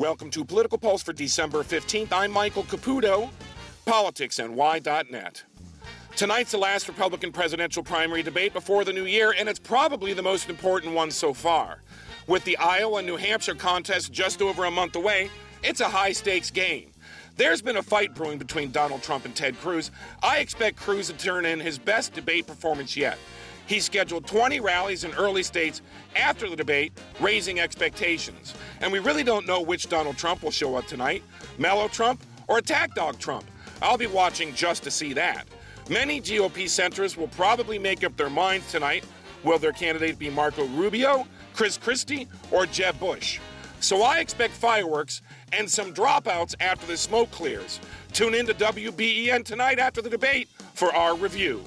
Welcome to Political Pulse for December 15th. I'm Michael Caputo, politicsny.net. Tonight's the last Republican presidential primary debate before the new year, and it's probably the most important one so far. With the Iowa and New Hampshire contest just over a month away, it's a high stakes game. There's been a fight brewing between Donald Trump and Ted Cruz. I expect Cruz to turn in his best debate performance yet. He scheduled 20 rallies in early states after the debate, raising expectations. And we really don't know which Donald Trump will show up tonight Mellow Trump or Attack Dog Trump. I'll be watching just to see that. Many GOP centrists will probably make up their minds tonight. Will their candidate be Marco Rubio, Chris Christie, or Jeb Bush? So I expect fireworks and some dropouts after the smoke clears. Tune in to WBEN tonight after the debate for our review.